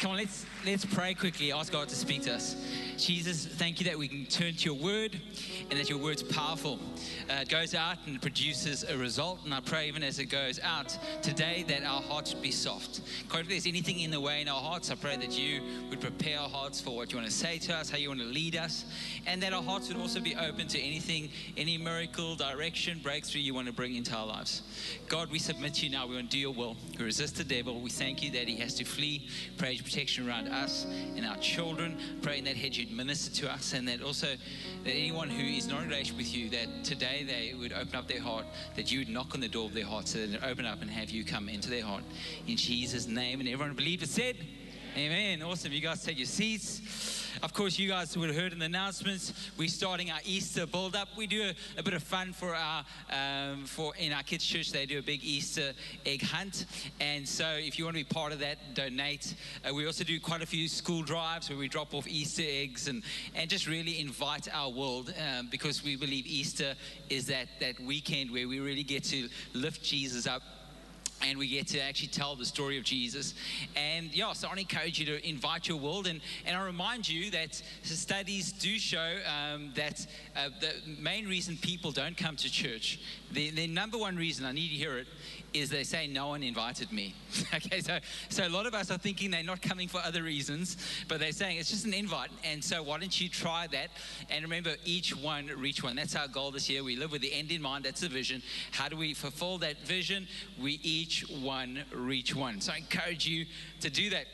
Come on, let's let's pray quickly. Ask God to speak to us. Jesus, thank you that we can turn to your word and that your word's powerful. Uh, it goes out and produces a result. And I pray, even as it goes out today, that our hearts be soft. God, if there's anything in the way in our hearts, I pray that you would prepare our hearts for what you want to say to us, how you want to lead us, and that our hearts would also be open to anything, any miracle, direction, breakthrough you want to bring into our lives. God, we submit to you now. We want to do your will. We resist the devil. We thank you that he has to flee. Pray protection around us and our children. Praying that hedge you'd minister to us and that also that anyone who is not in relationship with you, that today they would open up their heart, that you would knock on the door of their heart so that they open up and have you come into their heart. In Jesus' name. And everyone believed it said, Amen. Awesome. You guys take your seats. Of course, you guys would have heard in the announcements, we're starting our Easter build up. We do a, a bit of fun for our, um, for in our kids' church, they do a big Easter egg hunt. And so if you want to be part of that, donate. Uh, we also do quite a few school drives where we drop off Easter eggs and, and just really invite our world um, because we believe Easter is that, that weekend where we really get to lift Jesus up and we get to actually tell the story of Jesus. And yeah, so I encourage you to invite your world. And, and I remind you that studies do show um, that uh, the main reason people don't come to church, the, the number one reason, I need to hear it, is they say no one invited me. okay, so so a lot of us are thinking they're not coming for other reasons, but they're saying it's just an invite. And so why don't you try that? And remember, each one reach one. That's our goal this year. We live with the end in mind. That's the vision. How do we fulfill that vision? We each one reach one. So I encourage you to do that.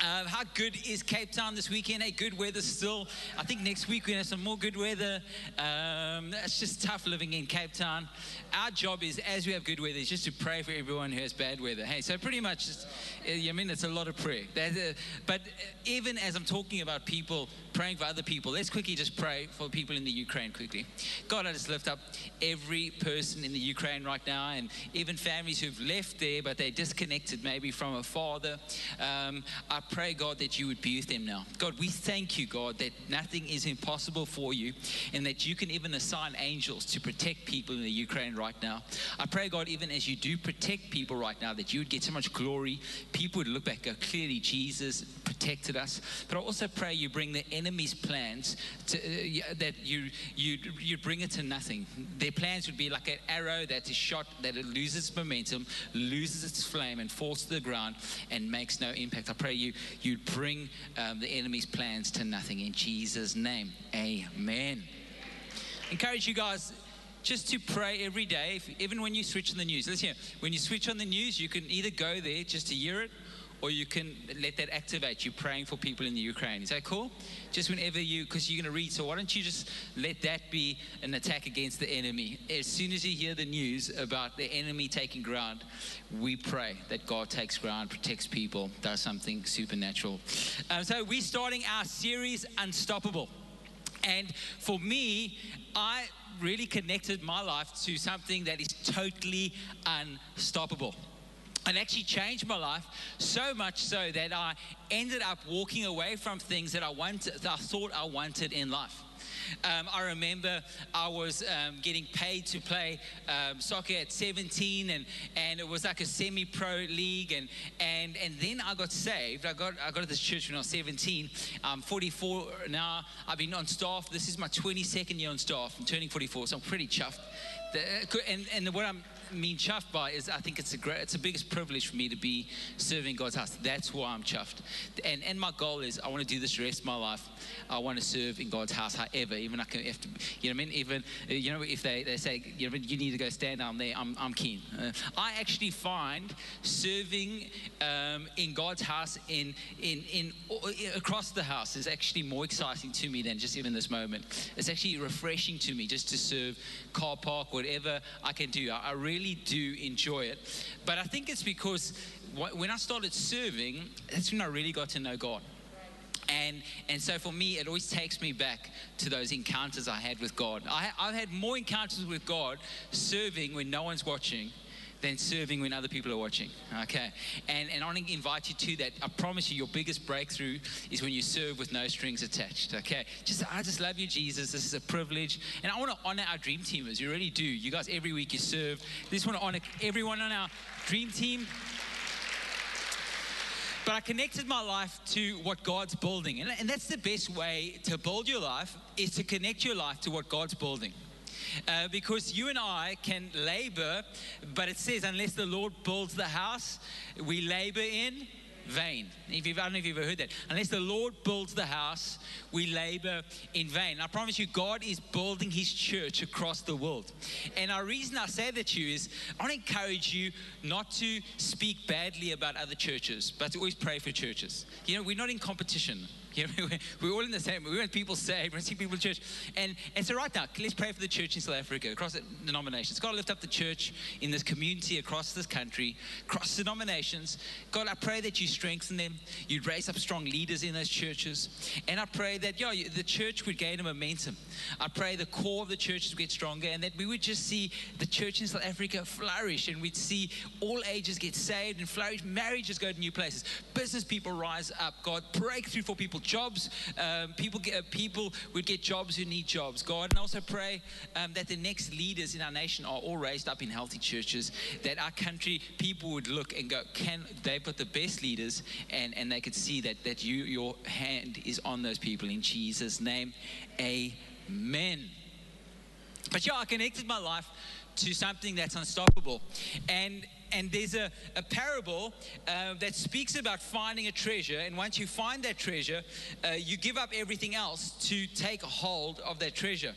Uh, how good is Cape Town this weekend? Hey, good weather still. I think next week we have some more good weather. Um, it's just tough living in Cape Town. Our job is, as we have good weather, is just to pray for everyone who has bad weather. Hey, so pretty much, just, I mean, it's a lot of prayer. Uh, but even as I'm talking about people praying for other people, let's quickly just pray for people in the Ukraine quickly. God, I just lift up every person in the Ukraine right now, and even families who've left there, but they're disconnected maybe from a father. Um, I pray, God, that you would be with them now. God, we thank you, God, that nothing is impossible for you and that you can even assign angels to protect people in the Ukraine right now. I pray, God, even as you do protect people right now, that you would get so much glory. People would look back, and go, clearly Jesus protected us. But I also pray you bring the enemy's plans to, uh, that you, you, you bring it to nothing. Their plans would be like an arrow that is shot, that it loses momentum, loses its flame, and falls to the ground and makes no impact. I pray you you'd bring um, the enemy's plans to nothing. In Jesus' name, amen. Encourage you guys just to pray every day, if, even when you switch on the news. Listen here, when you switch on the news, you can either go there just to hear it or you can let that activate you praying for people in the Ukraine. Is that cool? Just whenever you, because you're going to read, so why don't you just let that be an attack against the enemy? As soon as you hear the news about the enemy taking ground, we pray that God takes ground, protects people, does something supernatural. Um, so we're starting our series, Unstoppable. And for me, I really connected my life to something that is totally unstoppable it actually changed my life so much so that I ended up walking away from things that I wanted, that I thought I wanted in life. Um, I remember I was um, getting paid to play um, soccer at 17, and, and it was like a semi-pro league, and, and, and then I got saved. I got I got to this church when I was 17. I'm 44 now. I've been on staff. This is my 22nd year on staff. I'm turning 44, so I'm pretty chuffed. The, and, and what I'm mean chuffed by is I think it's a great, it's the biggest privilege for me to be serving God's house. That's why I'm chuffed. And, and my goal is I want to do this the rest of my life. I want to serve in God's house, however, even I can have to, you know what I mean? Even, you know, if they, they say, you know, you need to go stand down there, I'm, I'm keen. Uh, I actually find serving um, in God's house in, in, in, across the house is actually more exciting to me than just even this moment. It's actually refreshing to me just to serve car park, whatever I can do. I, I really do enjoy it. But I think it's because when I started serving, that's when I really got to know God. And, and so for me, it always takes me back to those encounters I had with God. I, I've had more encounters with God serving when no one's watching than serving when other people are watching. Okay. And, and I want to invite you to that. I promise you, your biggest breakthrough is when you serve with no strings attached. Okay. Just, I just love you, Jesus. This is a privilege. And I want to honor our dream teamers. You really do. You guys, every week you serve. This want to honor everyone on our dream team. But I connected my life to what God's building. And, and that's the best way to build your life is to connect your life to what God's building. Uh, because you and I can labor, but it says, unless the Lord builds the house, we labor in vain. If you've, I don't know if you've ever heard that. Unless the Lord builds the house, we labor in vain. I promise you, God is building his church across the world. And our reason I say that to you is I want to encourage you not to speak badly about other churches, but to always pray for churches. You know, we're not in competition. You we're all in the same. We want people saved. We want to see people in church. And, and so right now, let's pray for the church in South Africa, across the denominations. God, lift up the church in this community across this country, across denominations. God, I pray that you strengthen them. You'd raise up strong leaders in those churches. And I pray that, the church would gain a momentum. I pray the core of the churches would get stronger and that we would just see the church in South Africa flourish and we'd see all ages get saved and flourish. Marriages go to new places. Business people rise up. God, breakthrough for people jobs. Um, people get, uh, people would get jobs who need jobs. God, and also pray um, that the next leaders in our nation are all raised up in healthy churches. That our country people would look and go, can they put the best leaders, and and they could see that that you your hand is on those people in Jesus' name, Amen. But yeah, I connected my life to something that's unstoppable. And and there's a, a parable uh, that speaks about finding a treasure. And once you find that treasure, uh, you give up everything else to take hold of that treasure.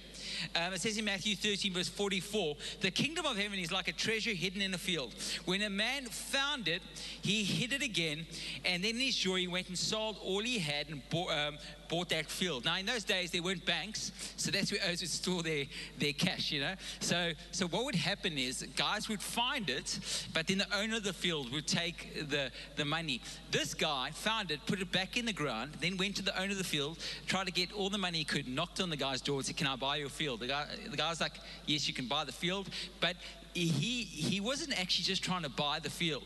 Um, it says in Matthew 13, verse 44, the kingdom of heaven is like a treasure hidden in a field. When a man found it, he hid it again, and then in his joy, he went and sold all he had and bought, um, bought that field. Now, in those days, there weren't banks, so that's where owners would store their, their cash, you know. So, so what would happen is guys would find it, but then the owner of the field would take the, the money. This guy found it, put it back in the ground, then went to the owner of the field, tried to get all the money he could, knocked on the guy's door and said, Can I buy your field? The guy, the guy's like, Yes, you can buy the field. But he, he wasn't actually just trying to buy the field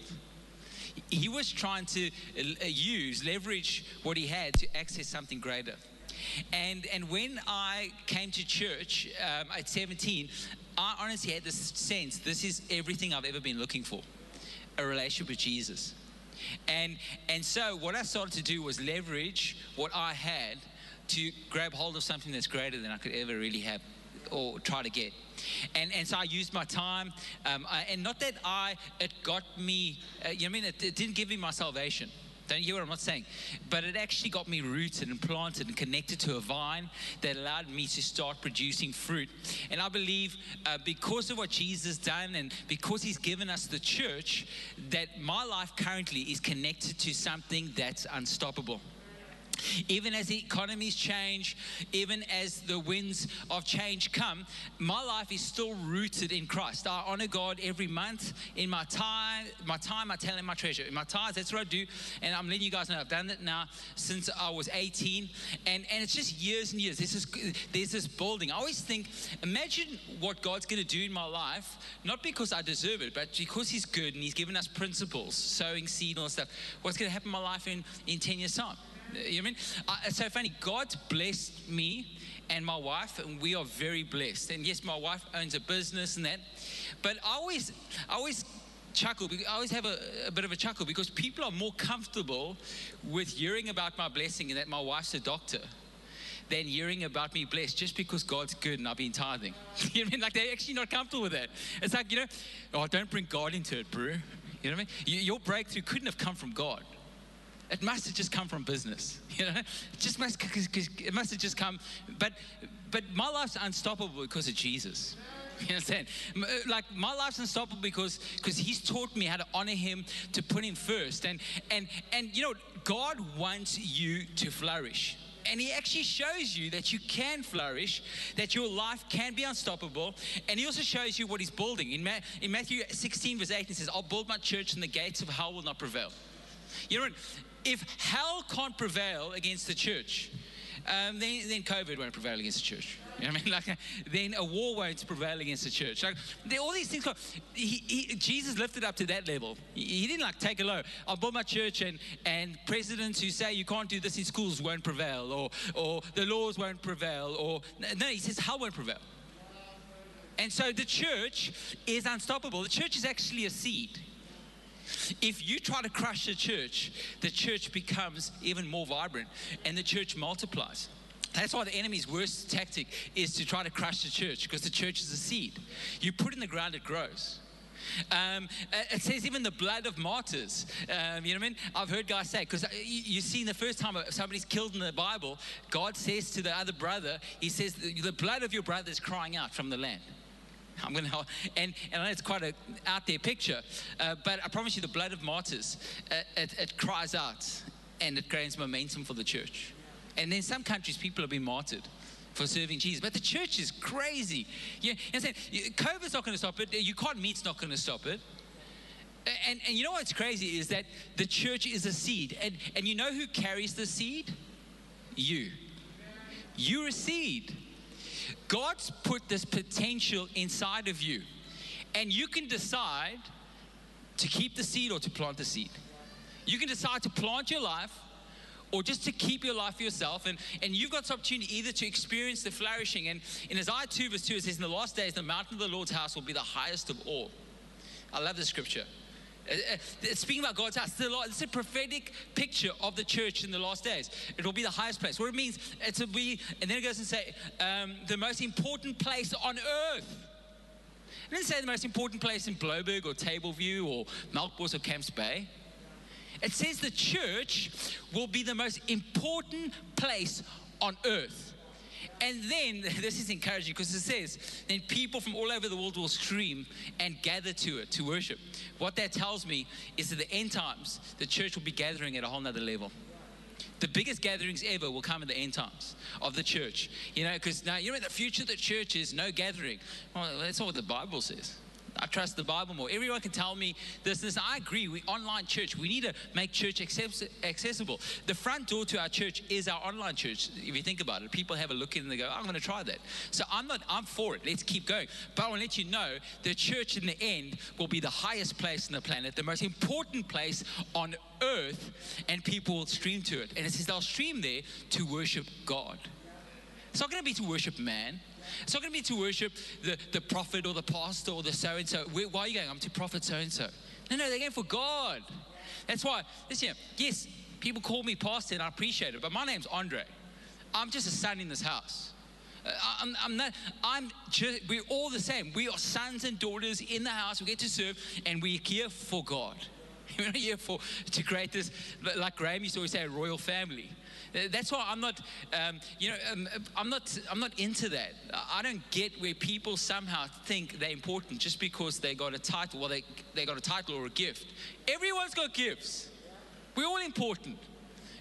he was trying to uh, use, leverage what he had to access something greater. And, and when I came to church um, at 17, I honestly had this sense this is everything I've ever been looking for a relationship with Jesus. And, and so what I started to do was leverage what I had to grab hold of something that's greater than I could ever really have or try to get. And, and so I used my time, um, I, and not that I, it got me, uh, you know what I mean? It, it didn't give me my salvation. Don't you hear what I'm not saying? But it actually got me rooted and planted and connected to a vine that allowed me to start producing fruit. And I believe uh, because of what Jesus done and because He's given us the church, that my life currently is connected to something that's unstoppable. Even as the economies change, even as the winds of change come, my life is still rooted in Christ. I honor God every month in my time. My time, I tell Him my treasure. In my tithes, that's what I do. And I'm letting you guys know I've done it now since I was 18, and and it's just years and years. This is there's this building. I always think, imagine what God's going to do in my life, not because I deserve it, but because He's good and He's given us principles, sowing seed and all stuff. What's going to happen in my life in in 10 years time? You know what I mean? It's so funny. God's blessed me and my wife, and we are very blessed. And yes, my wife owns a business and that. But I always, I always chuckle. I always have a, a, bit of a chuckle because people are more comfortable with hearing about my blessing and that my wife's a doctor than hearing about me blessed just because God's good and I've been tithing. you know what I mean? Like they're actually not comfortable with that. It's like, you know, oh, don't bring God into it, bro. You know what I mean? Your breakthrough couldn't have come from God. It must have just come from business, you know. It just must, it must have just come. But, but my life's unstoppable because of Jesus. You understand? Uh, like my life's unstoppable because because He's taught me how to honor Him, to put Him first, and and and you know God wants you to flourish. And he actually shows you that you can flourish, that your life can be unstoppable. And he also shows you what he's building. In, Ma- in Matthew 16, verse 8, he says, I'll build my church and the gates of hell will not prevail. You know, if hell can't prevail against the church, um, then, then COVID won't prevail against the church. You know I mean? Like, then a war won't prevail against the church. Like, all these things. He, he, Jesus lifted up to that level. He, he, didn't like take a low. I'll build my church, and and presidents who say you can't do this in schools won't prevail, or or the laws won't prevail, or no. He says hell won't prevail. And so the church is unstoppable. The church is actually a seed. If you try to crush the church, the church becomes even more vibrant and the church multiplies. That's why the enemy's worst tactic is to try to crush the church because the church is a seed. You put in the ground, it grows. Um, it says even the blood of martyrs. Um, you know what I mean? I've heard guys say, because you, you see the first time somebody's killed in the Bible, God says to the other brother, He says, the blood of your brother is crying out from the land. I'm going to, and, and I know it's quite an out there picture, uh, but I promise you, the blood of martyrs, uh, it, it cries out and it gains momentum for the church. And in some countries, people have been martyred for serving Jesus. But the church is crazy. You know, saying, COVID's not going to stop it. You can't meet's not going to stop it. And, and you know what's crazy is that the church is a seed. And, and you know who carries the seed? You. You're a seed. God's put this potential inside of you. And you can decide to keep the seed or to plant the seed. You can decide to plant your life or just to keep your life for yourself. And, and you've got this opportunity either to experience the flourishing. And in Isaiah 2, verse 2, it says, In the last days, the mountain of the Lord's house will be the highest of all. I love this scripture. Uh, uh, speaking about God's house, it's a prophetic picture of the church in the last days. It will be the highest place. What it means, it will be, and then it goes and say, um, the most important place on earth. It didn't say the most important place in Blouberg or Tableview or Melkbos or Camps Bay. It says the church will be the most important place on earth. And then, this is encouraging because it says, then people from all over the world will scream and gather to it to worship. What that tells me is that the end times, the church will be gathering at a whole nother level. The biggest gatherings ever will come in the end times of the church. You know, because now, you know, the future of the church is no gathering. Well, that's not what the Bible says. I trust the Bible more. Everyone can tell me this, this. I agree. We online church. We need to make church accessible. The front door to our church is our online church. If you think about it, people have a look in and they go, "I'm going to try that." So I'm not. I'm for it. Let's keep going. But I want to let you know, the church in the end will be the highest place on the planet, the most important place on earth, and people will stream to it. And it says they'll stream there to worship God. It's not going to be to worship man. It's not going to be to worship the, the prophet or the pastor or the so and so. Why are you going? I'm to prophet so and so. No, no, they're going for God. That's why, listen, yes, people call me pastor and I appreciate it, but my name's Andre. I'm just a son in this house. Uh, I'm, I'm, not, I'm just, we're all the same. We are sons and daughters in the house. We get to serve and we're here for God. We're not here for, to create this, like Graham used to always say, a royal family. That's why I'm not, um, you know, um, I'm not, I'm not into that. I don't get where people somehow think they're important just because they got a title, well, they, they got a title or a gift. Everyone's got gifts. We're all important.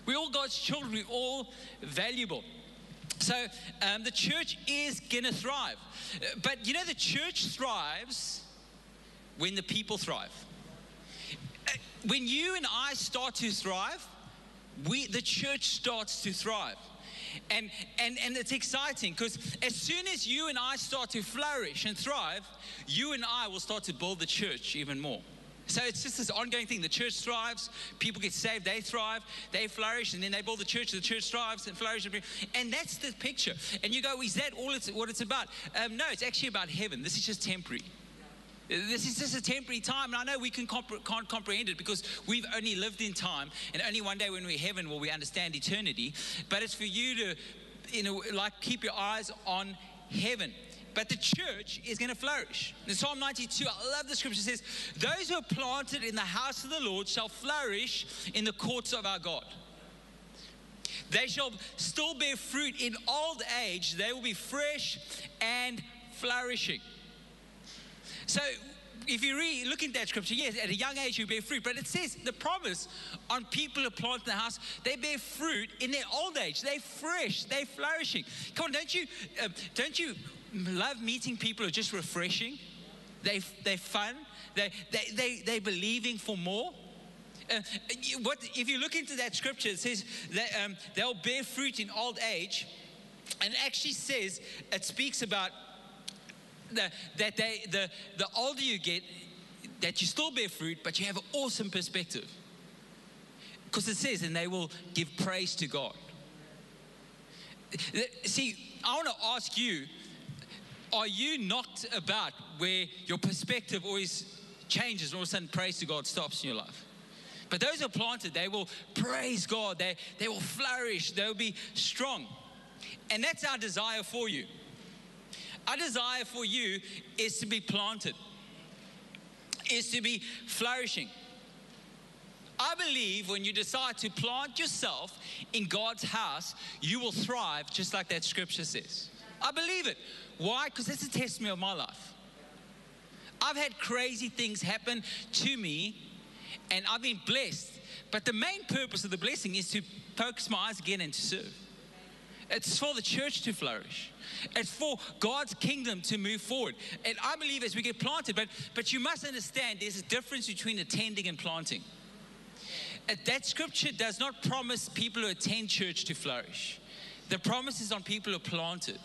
We're all God's children. We're all valuable. So um, the church is going to thrive. But you know, the church thrives when the people thrive. Uh, when you and I start to thrive, we, the church starts to thrive. And, and, and it's exciting because as soon as you and I start to flourish and thrive, you and I will start to build the church even more. So it's just this ongoing thing. The church thrives, people get saved, they thrive, they flourish, and then they build the church, the church thrives and flourishes. And that's the picture. And you go, is that all it's, what it's about? Um, no, it's actually about heaven. This is just temporary. This is just a temporary time, and I know we can compre- can't comprehend it because we've only lived in time, and only one day when we're heaven will we understand eternity. But it's for you to, you know, like keep your eyes on heaven. But the church is going to flourish. In Psalm 92, I love the scripture says, Those who are planted in the house of the Lord shall flourish in the courts of our God. They shall still bear fruit in old age. They will be fresh and flourishing. So if you read, look in that scripture, yes, at a young age you bear fruit, but it says the promise on people who plant the house, they bear fruit in their old age. They're fresh, they're flourishing. Come on, don't you, uh, don't you love meeting people who are just refreshing? They, they're fun, they, they, they, they're believing for more. Uh, what, if you look into that scripture, it says that um, they'll bear fruit in old age, and it actually says, it speaks about the, that they, the, the older you get, that you still bear fruit, but you have an awesome perspective. Because it says, and they will give praise to God. See, I want to ask you are you knocked about where your perspective always changes, and all of a sudden, praise to God stops in your life. But those who are planted, they will praise God, they, they will flourish, they'll be strong. And that's our desire for you. Our desire for you is to be planted, is to be flourishing. I believe when you decide to plant yourself in God's house, you will thrive just like that scripture says. I believe it. Why? Because that's a testimony of my life. I've had crazy things happen to me and I've been blessed. But the main purpose of the blessing is to focus my eyes again and to serve. It's for the church to flourish. It's for God's kingdom to move forward. And I believe as we get planted, but, but you must understand there's a difference between attending and planting. Uh, that scripture does not promise people who attend church to flourish. The promise is on people who are planted.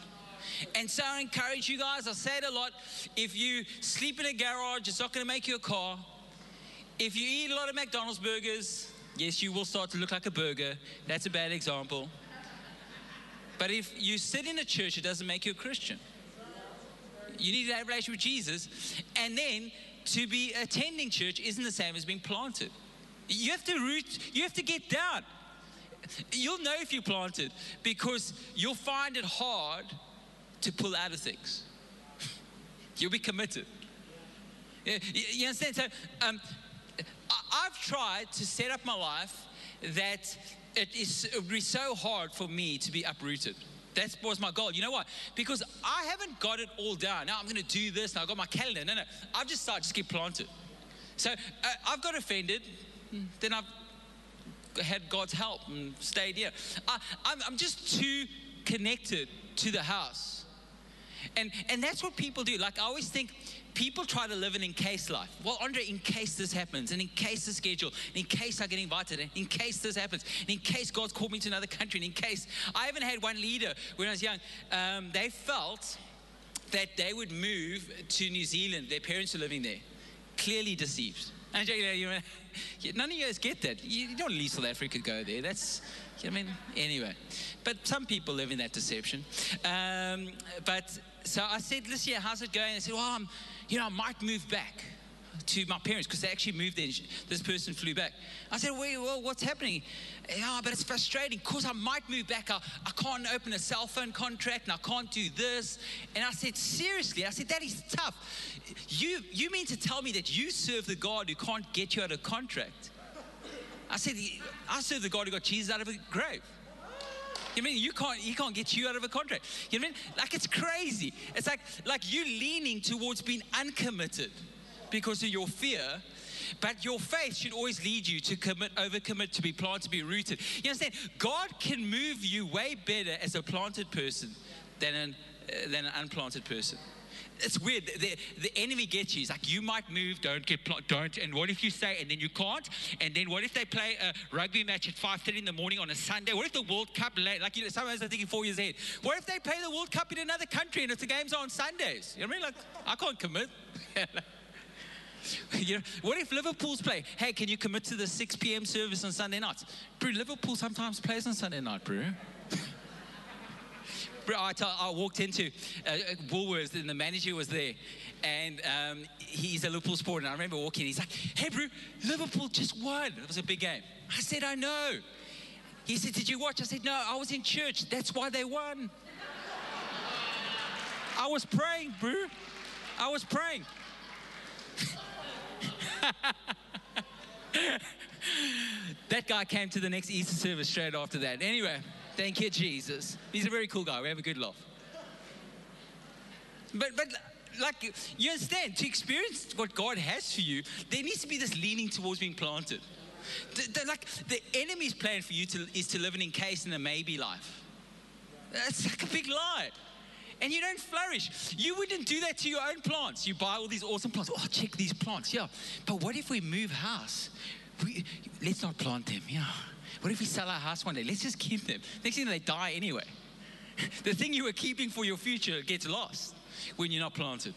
And so I encourage you guys, I say it a lot if you sleep in a garage, it's not going to make you a car. If you eat a lot of McDonald's burgers, yes, you will start to look like a burger. That's a bad example. But if you sit in a church, it doesn't make you a Christian. You need to have a relationship with Jesus. And then to be attending church isn't the same as being planted. You have to root, you have to get down. You'll know if you're planted because you'll find it hard to pull out of things. You'll be committed. You understand? So, um, I've tried to set up my life that it is it would be so hard for me to be uprooted. That was my goal. You know why? Because I haven't got it all down. Now I'm going to do this. Now I've got my calendar. No, no. I've just started, just get planted. So uh, I've got offended. Then I've had God's help and stayed here. I, I'm, I'm just too connected to the house. And, and that's what people do. Like, I always think people try to live an in case life. Well, Andre, in case this happens, and in case the schedule, in case I get invited, and in case this happens, and in case God's called me to another country, and in case I haven't had one leader when I was young, um, they felt that they would move to New Zealand. Their parents were living there. Clearly deceived. And you know, none of you guys get that. You don't leave South Africa go there. That's, I mean, anyway. But some people live in that deception. Um, but so I said, listen, how's it going? I said, well, I'm, you know, I might move back to my parents because they actually moved there. This person flew back. I said, Wait, well, what's happening? Yeah, but it's frustrating because I might move back. I, I can't open a cell phone contract and I can't do this. And I said, Seriously? I said, That is tough. You, you mean to tell me that you serve the God who can't get you out of contract? I said, I serve the God who got Jesus out of a grave. You mean you can't he can't get you out of a contract? You know I mean? Like it's crazy. It's like like you leaning towards being uncommitted because of your fear. But your faith should always lead you to commit, overcommit, to be planted, to be rooted. You understand? God can move you way better as a planted person than an, uh, than an unplanted person it's weird. The, the enemy gets you. He's like, you might move, don't get pl- don't. And what if you say, and then you can't? And then what if they play a rugby match at 5:30 in the morning on a Sunday? What if the World Cup? Like you know, sometimes I'm thinking four years ahead. What if they play the World Cup in another country and it's the games are on Sundays? You know what I mean? Like I can't commit. you know, what if Liverpool's play? Hey, can you commit to the 6 p.m. service on Sunday nights? Bro, Liverpool sometimes plays on Sunday night, bro. I, I walked into uh, uh, Woolworths and the manager was there. And um, he's a Liverpool supporter. And I remember walking he's like, hey, bro, Liverpool just won. It was a big game. I said, I know. He said, Did you watch? I said, No, I was in church. That's why they won. I was praying, bro. I was praying. that guy came to the next Easter service straight after that. Anyway. Thank you, Jesus. He's a very cool guy. We have a good laugh. But, but like, you understand, to experience what God has for you, there needs to be this leaning towards being planted. The, the, like, the enemy's plan for you to, is to live an in a maybe life. That's like a big lie. And you don't flourish. You wouldn't do that to your own plants. You buy all these awesome plants. Oh, check these plants. Yeah. But what if we move house? We, let's not plant them. Yeah. What if we sell our house one day? Let's just keep them. Next thing they die anyway. the thing you were keeping for your future gets lost when you're not planted.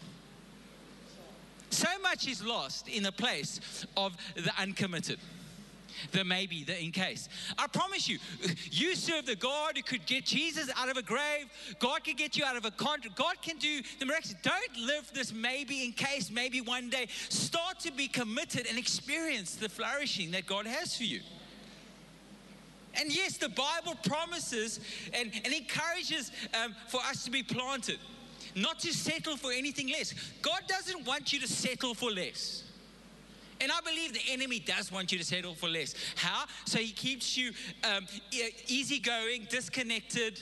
So much is lost in the place of the uncommitted. the maybe, the in case. I promise you, you serve the God who could get Jesus out of a grave. God could get you out of a contract. God can do the miraculous. Don't live this maybe in case, maybe one day. Start to be committed and experience the flourishing that God has for you. And yes, the Bible promises and, and encourages um, for us to be planted, not to settle for anything less. God doesn't want you to settle for less. And I believe the enemy does want you to settle for less. How? So he keeps you um, easygoing, disconnected,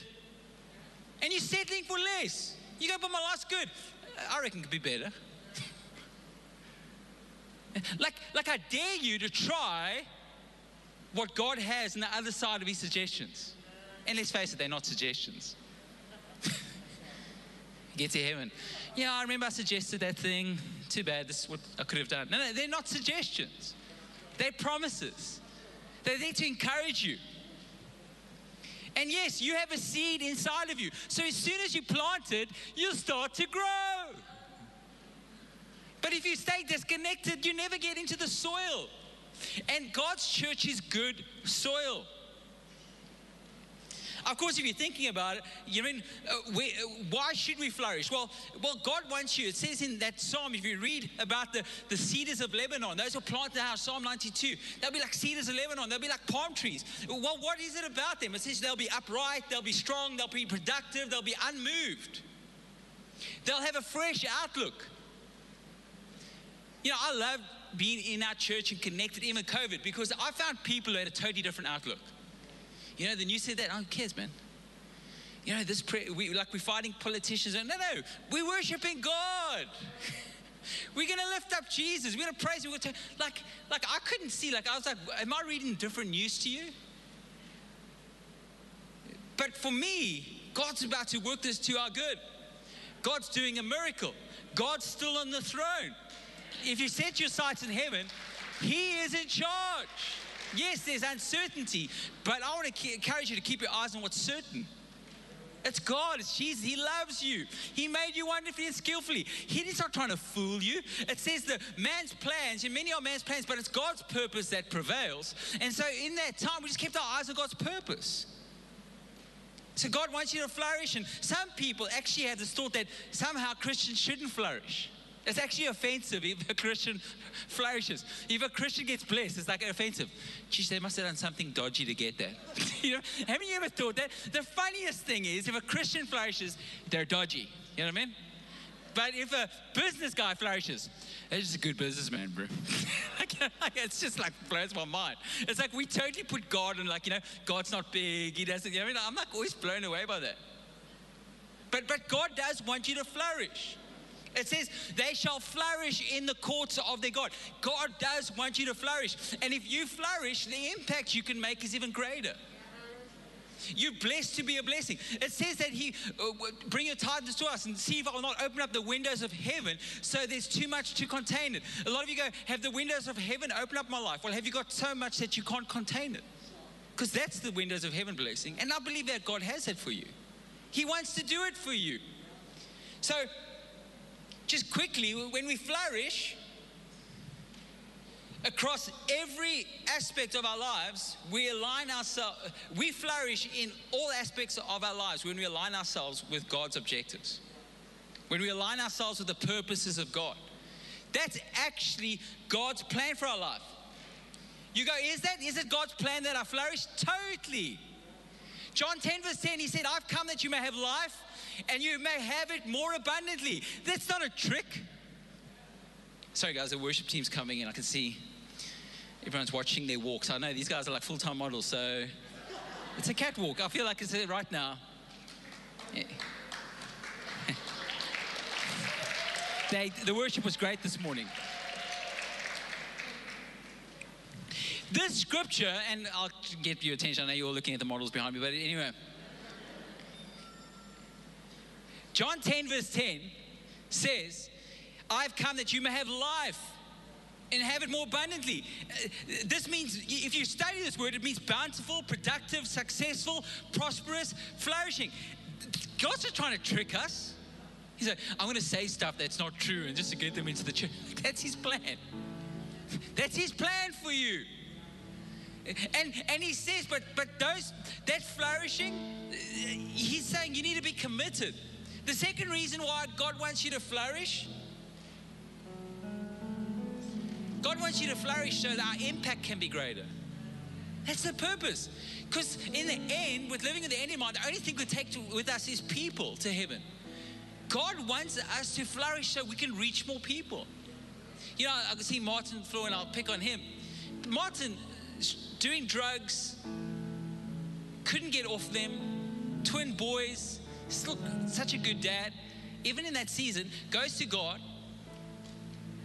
and you're settling for less. You go, but my life's good. I reckon it could be better. like, like I dare you to try what God has on the other side of his suggestions. And let's face it, they're not suggestions. Get to heaven. Yeah, I remember I suggested that thing. Too bad, this is what I could have done. No, no, they're not suggestions, they're promises. They're there to encourage you. And yes, you have a seed inside of you. So as soon as you plant it, you'll start to grow. But if you stay disconnected, you never get into the soil. And God's church is good soil. Of course, if you're thinking about it, you mean, uh, we, uh, why should we flourish? Well, well, God wants you. It says in that psalm, if you read about the, the cedars of Lebanon, those who planted the house, Psalm 92, they'll be like cedars of Lebanon. They'll be like palm trees. Well, what is it about them? It says they'll be upright, they'll be strong, they'll be productive, they'll be unmoved. They'll have a fresh outlook. You know, I love being in our church and connected, even COVID, because I found people who had a totally different outlook. You know, the news said that. Oh, who cares, man? You know, this prayer, we, like we're fighting politicians. No, no, we're worshiping God. we're going to lift up Jesus. We're going to praise Him. To, like, like I couldn't see. Like I was like, am I reading different news to you? But for me, God's about to work this to our good. God's doing a miracle. God's still on the throne if you set your sights in heaven, He is in charge. Yes, there's uncertainty, but I want to encourage you to keep your eyes on what's certain. It's God, it's Jesus. He loves you. He made you wonderfully and skillfully. He's not trying to fool you. It says the man's plans, and many are man's plans, but it's God's purpose that prevails. And so in that time, we just kept our eyes on God's purpose. So God wants you to flourish, and some people actually have this thought that somehow Christians shouldn't flourish. It's actually offensive if a Christian flourishes. If a Christian gets blessed, it's like offensive. Geez, they must have done something dodgy to get that. you know, haven't you ever thought that? The funniest thing is if a Christian flourishes, they're dodgy. You know what I mean? But if a business guy flourishes, he's just a good businessman, bro. it's just like blows my mind. It's like we totally put God in like, you know, God's not big. He doesn't, you know, I I'm like always blown away by that. But, but God does want you to flourish. It says, they shall flourish in the courts of their God. God does want you to flourish. And if you flourish, the impact you can make is even greater. You're blessed to be a blessing. It says that He uh, bring your tithes to us and see if I will not open up the windows of heaven so there's too much to contain it. A lot of you go, Have the windows of heaven open up my life? Well, have you got so much that you can't contain it? Because that's the windows of heaven blessing. And I believe that God has it for you. He wants to do it for you. So just quickly, when we flourish across every aspect of our lives, we align ourselves, we flourish in all aspects of our lives when we align ourselves with God's objectives. When we align ourselves with the purposes of God. That's actually God's plan for our life. You go, is that is it God's plan that I flourish? Totally. John 10, verse 10, he said, I've come that you may have life and you may have it more abundantly. That's not a trick. Sorry, guys, the worship team's coming in. I can see everyone's watching their walks. I know these guys are like full time models, so it's a catwalk. I feel like it's it right now. Yeah. they, the worship was great this morning. This scripture, and I'll get your attention. I know you're looking at the models behind me, but anyway. John 10, verse 10 says, I've come that you may have life and have it more abundantly. Uh, this means, if you study this word, it means bountiful, productive, successful, prosperous, flourishing. God's just trying to trick us. He's like, I'm going to say stuff that's not true and just to get them into the church. That's his plan. That's his plan for you. And, and he says, but, but those, that flourishing, he's saying you need to be committed. The second reason why God wants you to flourish, God wants you to flourish so that our impact can be greater. That's the purpose. Because in the end, with living in the end in mind, the only thing we take to, with us is people to heaven. God wants us to flourish so we can reach more people. You know, I can see Martin Floor and I'll pick on him. Martin, doing drugs, couldn't get off them, twin boys, still such a good dad. Even in that season, goes to God,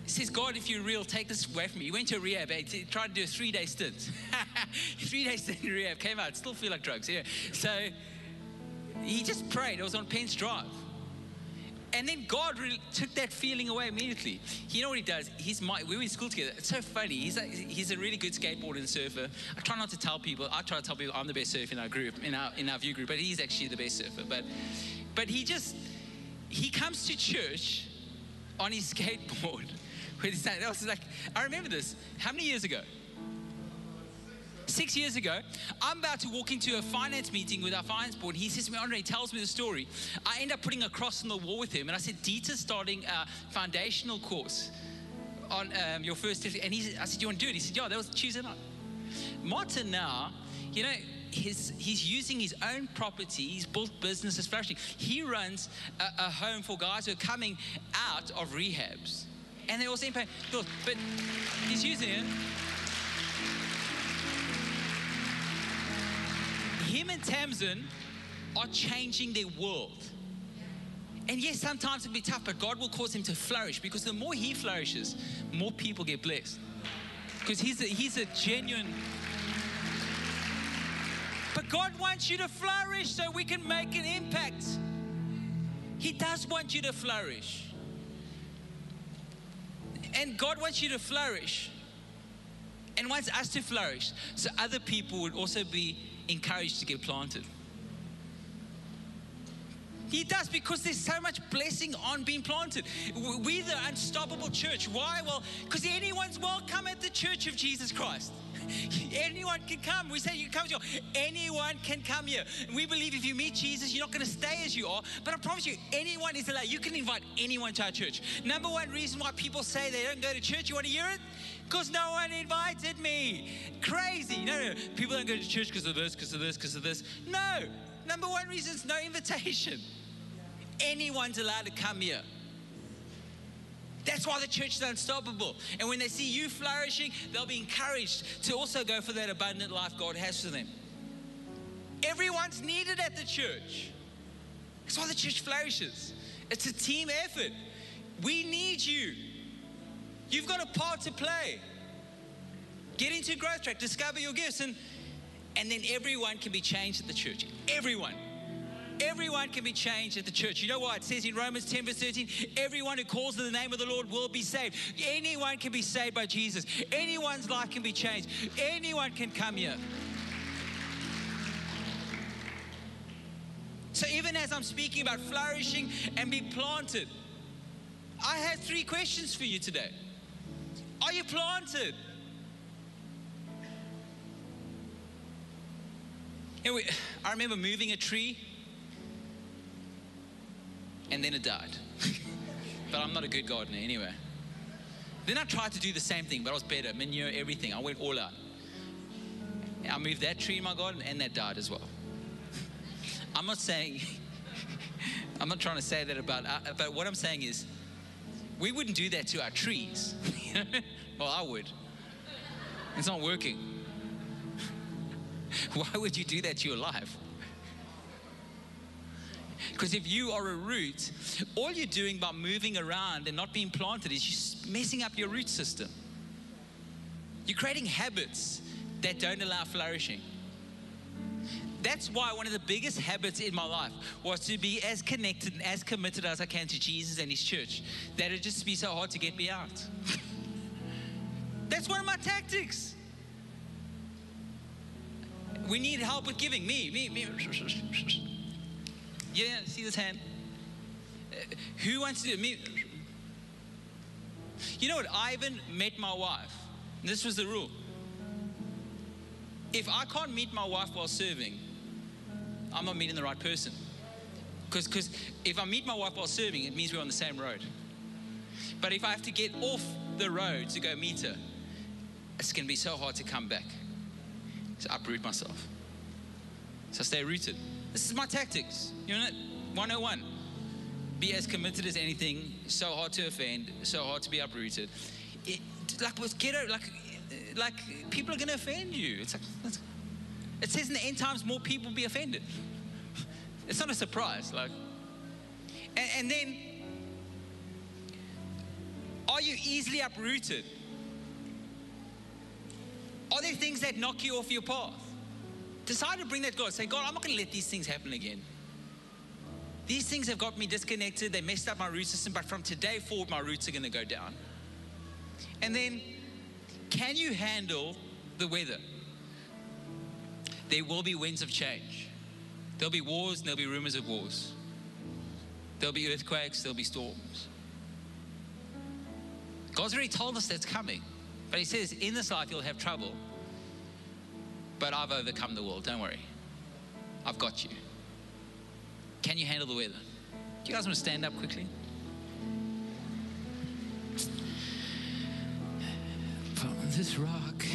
says, God, if you're real, take this away from me. He went to rehab, eh? he tried to do a three day stint. three day stint in rehab, came out, still feel like drugs. Yeah. So he just prayed. It was on Pence Drive. And then God really took that feeling away immediately. You know what he does? He's my, we were in school together. It's so funny. He's a, he's a really good skateboarder and surfer. I try not to tell people. I try to tell people I'm the best surfer in our group, in our in our view group. But he's actually the best surfer. But but he just he comes to church on his skateboard with his That was like I remember this. How many years ago? Six years ago, I'm about to walk into a finance meeting with our finance board. And He says to me, Andre, he tells me the story. I end up putting a cross on the wall with him. And I said, Dieter's starting a foundational course on um, your first. And he, I said, you want to do it? He said, yeah, that was Tuesday night. Martin now, you know, his, he's using his own property. He's built businesses flourishing. He runs a, a, home for guys who are coming out of rehabs. And they're also in pain. But he's using it him and Tamsin are changing their world. And yes, sometimes it'll be tough, but God will cause him to flourish because the more he flourishes, more people get blessed. Because he's a, he's a genuine. But God wants you to flourish so we can make an impact. He does want you to flourish. And God wants you to flourish and wants us to flourish so other people would also be encouraged to get planted. He does because there's so much blessing on being planted. We're the unstoppable church. Why? Well, because anyone's welcome at the church of Jesus Christ. Anyone can come. We say you come to anyone can come here. We believe if you meet Jesus, you're not going to stay as you are. But I promise you, anyone is allowed. You can invite anyone to our church. Number one reason why people say they don't go to church, you want to hear it? Because no one invited me. Crazy. No, no. People don't go to church because of this, because of this, because of this. No. Number one reason is no invitation. Anyone's allowed to come here. That's why the church is unstoppable. And when they see you flourishing, they'll be encouraged to also go for that abundant life God has for them. Everyone's needed at the church. That's why the church flourishes. It's a team effort. We need you. You've got a part to play. Get into growth track, discover your gifts, and, and then everyone can be changed at the church. Everyone. Everyone can be changed at the church. You know why? It says in Romans 10, verse 13, everyone who calls on the name of the Lord will be saved. Anyone can be saved by Jesus. Anyone's life can be changed. Anyone can come here. So even as I'm speaking about flourishing and be planted, I have three questions for you today. Are you planted? I remember moving a tree and then it died. but I'm not a good gardener anyway. Then I tried to do the same thing, but I was better, manure, everything. I went all out. I moved that tree in my garden and that died as well. I'm not saying, I'm not trying to say that about, uh, but what I'm saying is, we wouldn't do that to our trees. well, I would. It's not working. Why would you do that to your life? Because if you are a root, all you're doing by moving around and not being planted is you're messing up your root system. You're creating habits that don't allow flourishing. That's why one of the biggest habits in my life was to be as connected and as committed as I can to Jesus and His church that it just be so hard to get me out. That's one of my tactics. We need help with giving. Me, me, me. Yeah, see this hand? Uh, who wants to do me? You know what? Ivan met my wife. This was the rule. if I can't meet my wife while serving, I'm not meeting the right person. Because if I meet my wife while serving, it means we're on the same road. But if I have to get off the road to go meet her, it's going to be so hard to come back. So uproot myself. So stay rooted. This is my tactics. You know, 101. Be as committed as anything, so hard to offend, so hard to be uprooted. It, like with kiddo, like, like people are going to offend you. It's like, it says in the end times more people will be offended. It's not a surprise. Like, and, and then, are you easily uprooted? Are there things that knock you off your path? Decide to bring that God. Say, God, I'm not going to let these things happen again. These things have got me disconnected. They messed up my root system, but from today forward, my roots are going to go down. And then, can you handle the weather? There will be winds of change. There'll be wars and there'll be rumors of wars. There'll be earthquakes, there'll be storms. God's already told us that's coming. But He says, in this life you'll have trouble. But I've overcome the world. Don't worry. I've got you. Can you handle the weather? Do you guys want to stand up quickly? From this rock,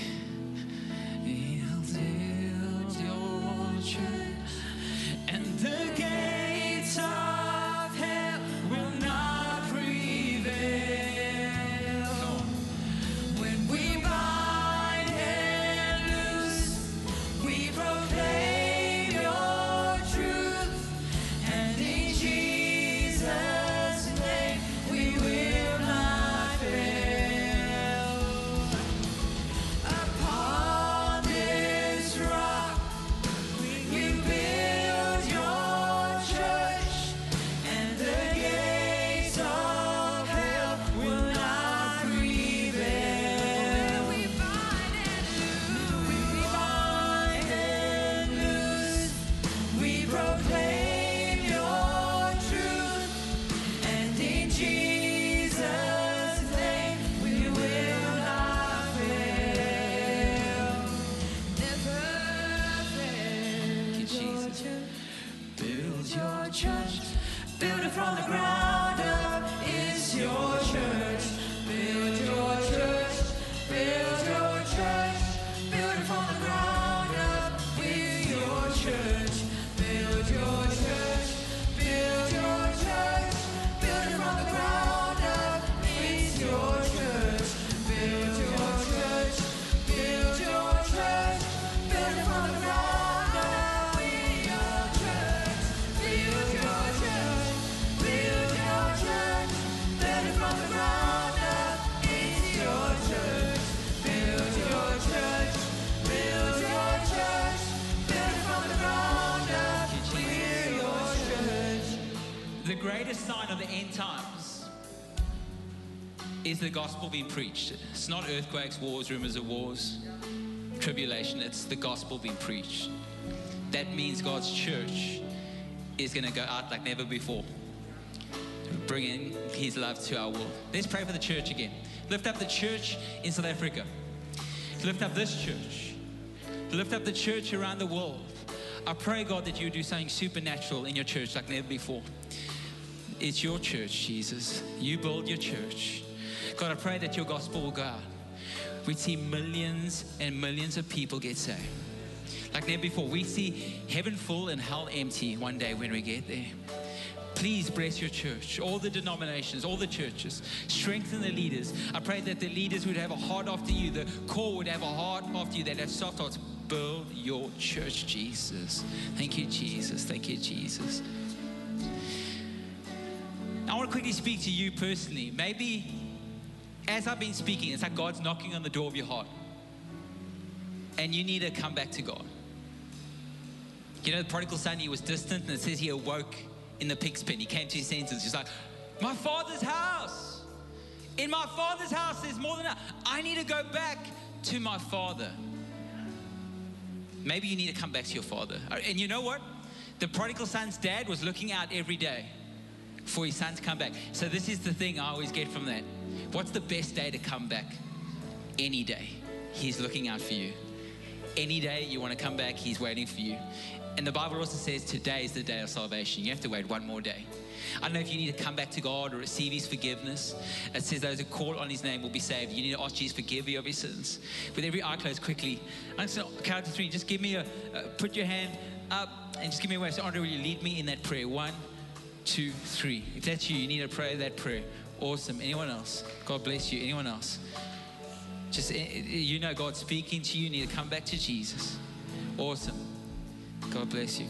greatest sign of the end times is the gospel being preached. It's not earthquakes, wars, rumors of wars, tribulation. It's the gospel being preached. That means God's church is going to go out like never before, bringing His love to our world. Let's pray for the church again. Lift up the church in South Africa. Lift up this church. Lift up the church around the world. I pray, God, that you do something supernatural in your church like never before. It's your church, Jesus. You build your church. God, I pray that your gospel will go out. We see millions and millions of people get saved. Like never before. We see heaven full and hell empty one day when we get there. Please bless your church, all the denominations, all the churches. Strengthen the leaders. I pray that the leaders would have a heart after you, the core would have a heart after you, that have soft hearts. Build your church, Jesus. Thank you, Jesus. Thank you, Jesus. Quickly speak to you personally. Maybe as I've been speaking, it's like God's knocking on the door of your heart. And you need to come back to God. You know, the prodigal son, he was distant, and it says he awoke in the pig's pen. He came to his senses. He's like, My father's house. In my father's house, there's more than that. I need to go back to my father. Maybe you need to come back to your father. And you know what? The prodigal son's dad was looking out every day for his son to come back. So, this is the thing I always get from that. What's the best day to come back? Any day. He's looking out for you. Any day you want to come back, He's waiting for you. And the Bible also says today is the day of salvation. You have to wait one more day. I don't know if you need to come back to God or receive His forgiveness. It says those who call on His name will be saved. You need to ask Jesus forgive you of your sins. With every eye closed, quickly, I'm just going to count to three. Just give me a, uh, put your hand up and just give me a wave. So, Andre, will you lead me in that prayer? One, two, three. If that's you, you need to pray that prayer. Awesome. Anyone else? God bless you. Anyone else? Just, eh, eh, you know, God speaking to you. You need to come back to Jesus. Awesome. God bless you.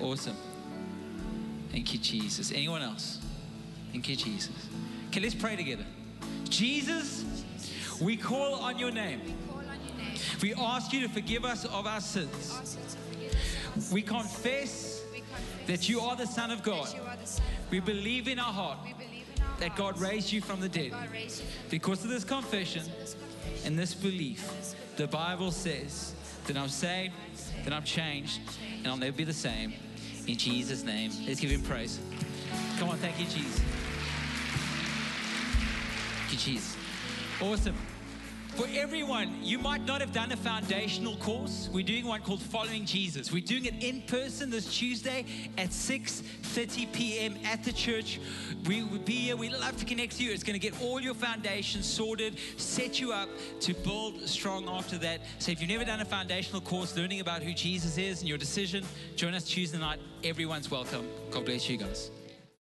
Awesome. Thank you, Jesus. Anyone else? Thank you, Jesus. Okay, let's pray together. Jesus, we call on your name. We ask you to forgive us of our sins. We confess that you are the Son of God. We believe in our heart that God raised you from the dead. Because of this confession and this belief, the Bible says that I'm saved, that I'm changed, and I'll never be the same. In Jesus' name, let's give him praise. Come on, thank you, Jesus. Thank you, Jesus. Awesome. For everyone, you might not have done a foundational course. We're doing one called Following Jesus. We're doing it in person this Tuesday at 6:30 p.m. at the church. We will be here. We'd love to connect to you. It's going to get all your foundations sorted, set you up to build strong after that. So if you've never done a foundational course, learning about who Jesus is and your decision, join us Tuesday night. Everyone's welcome. God bless you guys.